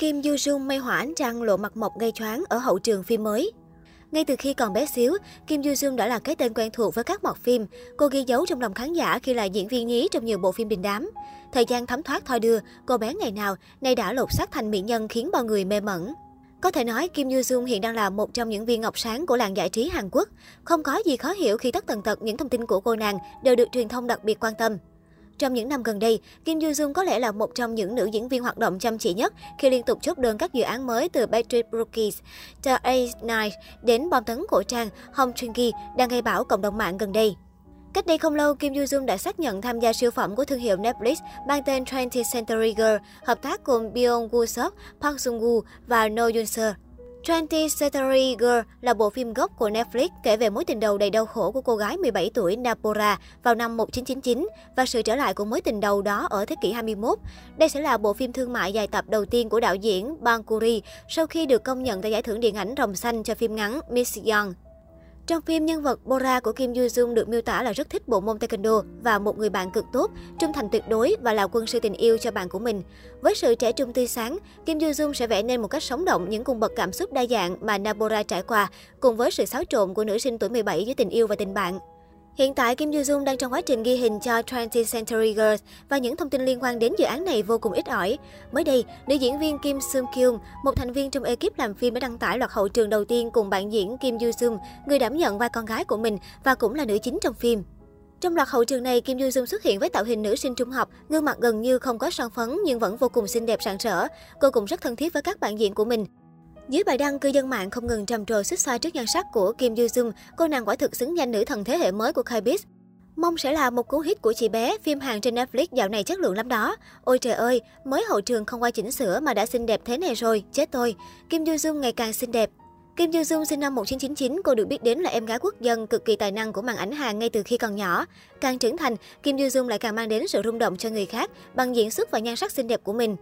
Kim Du Jung mây hỏa ánh trăng lộ mặt mộc gây choáng ở hậu trường phim mới. Ngay từ khi còn bé xíu, Kim Du Jung đã là cái tên quen thuộc với các mọt phim. Cô ghi dấu trong lòng khán giả khi là diễn viên nhí trong nhiều bộ phim đình đám. Thời gian thấm thoát thoi đưa, cô bé ngày nào nay đã lột xác thành mỹ nhân khiến bao người mê mẩn. Có thể nói Kim Yoo Jung hiện đang là một trong những viên ngọc sáng của làng giải trí Hàn Quốc. Không có gì khó hiểu khi tất tần tật những thông tin của cô nàng đều được truyền thông đặc biệt quan tâm. Trong những năm gần đây, Kim Yoo Jung có lẽ là một trong những nữ diễn viên hoạt động chăm chỉ nhất khi liên tục chốt đơn các dự án mới từ Patrick Brookies, The A9 đến bom tấn cổ trang Hong Chun Ki đang gây bão cộng đồng mạng gần đây. Cách đây không lâu, Kim Yoo Jung đã xác nhận tham gia siêu phẩm của thương hiệu Netflix mang tên 20th Century Girl, hợp tác cùng Byung Woo Seok, Park Jung Woo và No Yoon Seo. 20 Century Girl là bộ phim gốc của Netflix kể về mối tình đầu đầy đau khổ của cô gái 17 tuổi Napora vào năm 1999 và sự trở lại của mối tình đầu đó ở thế kỷ 21. Đây sẽ là bộ phim thương mại dài tập đầu tiên của đạo diễn Bang Kuri sau khi được công nhận tại giải thưởng điện ảnh Rồng Xanh cho phim ngắn Miss Young. Trong phim, nhân vật Bora của Kim Yoo Jung được miêu tả là rất thích bộ môn taekwondo và một người bạn cực tốt, trung thành tuyệt đối và là quân sư tình yêu cho bạn của mình. Với sự trẻ trung tươi sáng, Kim Yoo Jung sẽ vẽ nên một cách sống động những cung bậc cảm xúc đa dạng mà Nabora trải qua, cùng với sự xáo trộn của nữ sinh tuổi 17 với tình yêu và tình bạn. Hiện tại, Kim Yoo Jung đang trong quá trình ghi hình cho 20th Century Girls và những thông tin liên quan đến dự án này vô cùng ít ỏi. Mới đây, nữ diễn viên Kim Sung Kyung, một thành viên trong ekip làm phim đã đăng tải loạt hậu trường đầu tiên cùng bạn diễn Kim Yoo Jung, người đảm nhận vai con gái của mình và cũng là nữ chính trong phim. Trong loạt hậu trường này, Kim Yoo Jung xuất hiện với tạo hình nữ sinh trung học, gương mặt gần như không có son phấn nhưng vẫn vô cùng xinh đẹp sảng sỡ. Cô cũng rất thân thiết với các bạn diễn của mình. Dưới bài đăng, cư dân mạng không ngừng trầm trồ xích xoa trước nhan sắc của Kim Yoo Jung, cô nàng quả thực xứng danh nữ thần thế hệ mới của K-pop. Mong sẽ là một cú hit của chị bé, phim hàng trên Netflix dạo này chất lượng lắm đó. Ôi trời ơi, mới hậu trường không qua chỉnh sửa mà đã xinh đẹp thế này rồi, chết tôi. Kim Yoo Jung ngày càng xinh đẹp. Kim Yoo Jung sinh năm 1999, cô được biết đến là em gái quốc dân cực kỳ tài năng của màn ảnh Hàn ngay từ khi còn nhỏ. Càng trưởng thành, Kim Yoo Jung lại càng mang đến sự rung động cho người khác bằng diễn xuất và nhan sắc xinh đẹp của mình.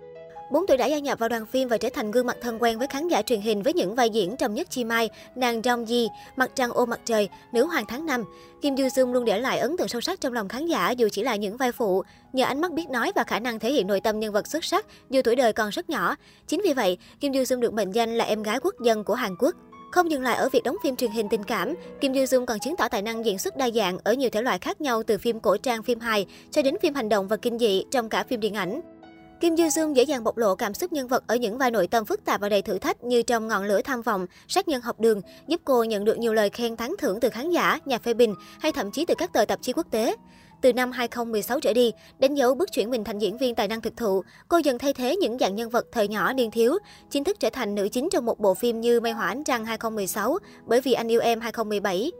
4 tuổi đã gia nhập vào đoàn phim và trở thành gương mặt thân quen với khán giả truyền hình với những vai diễn trong Nhất Chi Mai, nàng Dong di, Mặt trăng ô mặt trời, Nữ hoàng tháng năm. Kim Du Sung luôn để lại ấn tượng sâu sắc trong lòng khán giả dù chỉ là những vai phụ, nhờ ánh mắt biết nói và khả năng thể hiện nội tâm nhân vật xuất sắc dù tuổi đời còn rất nhỏ. Chính vì vậy, Kim Du Sung được mệnh danh là em gái quốc dân của Hàn Quốc. Không dừng lại ở việc đóng phim truyền hình tình cảm, Kim Du Sung còn chứng tỏ tài năng diễn xuất đa dạng ở nhiều thể loại khác nhau từ phim cổ trang, phim hài cho đến phim hành động và kinh dị trong cả phim điện ảnh. Kim Yoo Jung dễ dàng bộc lộ cảm xúc nhân vật ở những vai nội tâm phức tạp và đầy thử thách như trong Ngọn lửa tham vọng, Sát nhân học đường, giúp cô nhận được nhiều lời khen tán thưởng từ khán giả, nhà phê bình hay thậm chí từ các tờ tạp chí quốc tế. Từ năm 2016 trở đi, đánh dấu bước chuyển mình thành diễn viên tài năng thực thụ, cô dần thay thế những dạng nhân vật thời nhỏ niên thiếu, chính thức trở thành nữ chính trong một bộ phim như Mây Hỏa Ánh Trăng 2016, Bởi vì anh yêu em 2017.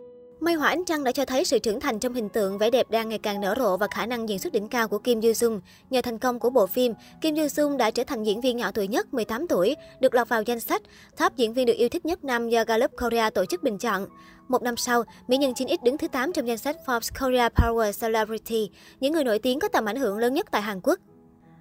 Mây Hỏa Ánh Trăng đã cho thấy sự trưởng thành trong hình tượng, vẻ đẹp đang ngày càng nở rộ và khả năng diễn xuất đỉnh cao của Kim Yoo Sung. Nhờ thành công của bộ phim, Kim Yoo Sung đã trở thành diễn viên nhỏ tuổi nhất 18 tuổi, được lọt vào danh sách top diễn viên được yêu thích nhất năm do Gallup Korea tổ chức bình chọn. Một năm sau, mỹ nhân 9X đứng thứ 8 trong danh sách Forbes Korea Power Celebrity, những người nổi tiếng có tầm ảnh hưởng lớn nhất tại Hàn Quốc.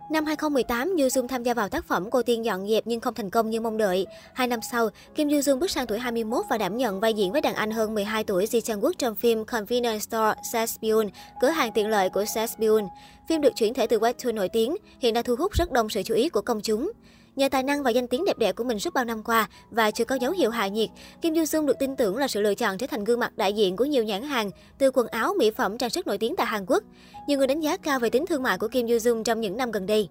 Năm 2018, Yoo Dung tham gia vào tác phẩm Cô Tiên dọn dẹp nhưng không thành công như mong đợi. Hai năm sau, Kim Yoo Dung bước sang tuổi 21 và đảm nhận vai diễn với đàn anh hơn 12 tuổi Ji Chang Wook trong phim Convenience Store Sesbyun, cửa hàng tiện lợi của Sesbyun. Phim được chuyển thể từ webtoon nổi tiếng, hiện đã thu hút rất đông sự chú ý của công chúng. Nhờ tài năng và danh tiếng đẹp đẽ của mình suốt bao năm qua và chưa có dấu hiệu hạ nhiệt, Kim Yoo Jung được tin tưởng là sự lựa chọn trở thành gương mặt đại diện của nhiều nhãn hàng, từ quần áo, mỹ phẩm, trang sức nổi tiếng tại Hàn Quốc. Nhiều người đánh giá cao về tính thương mại của Kim Yoo Jung trong những năm gần đây.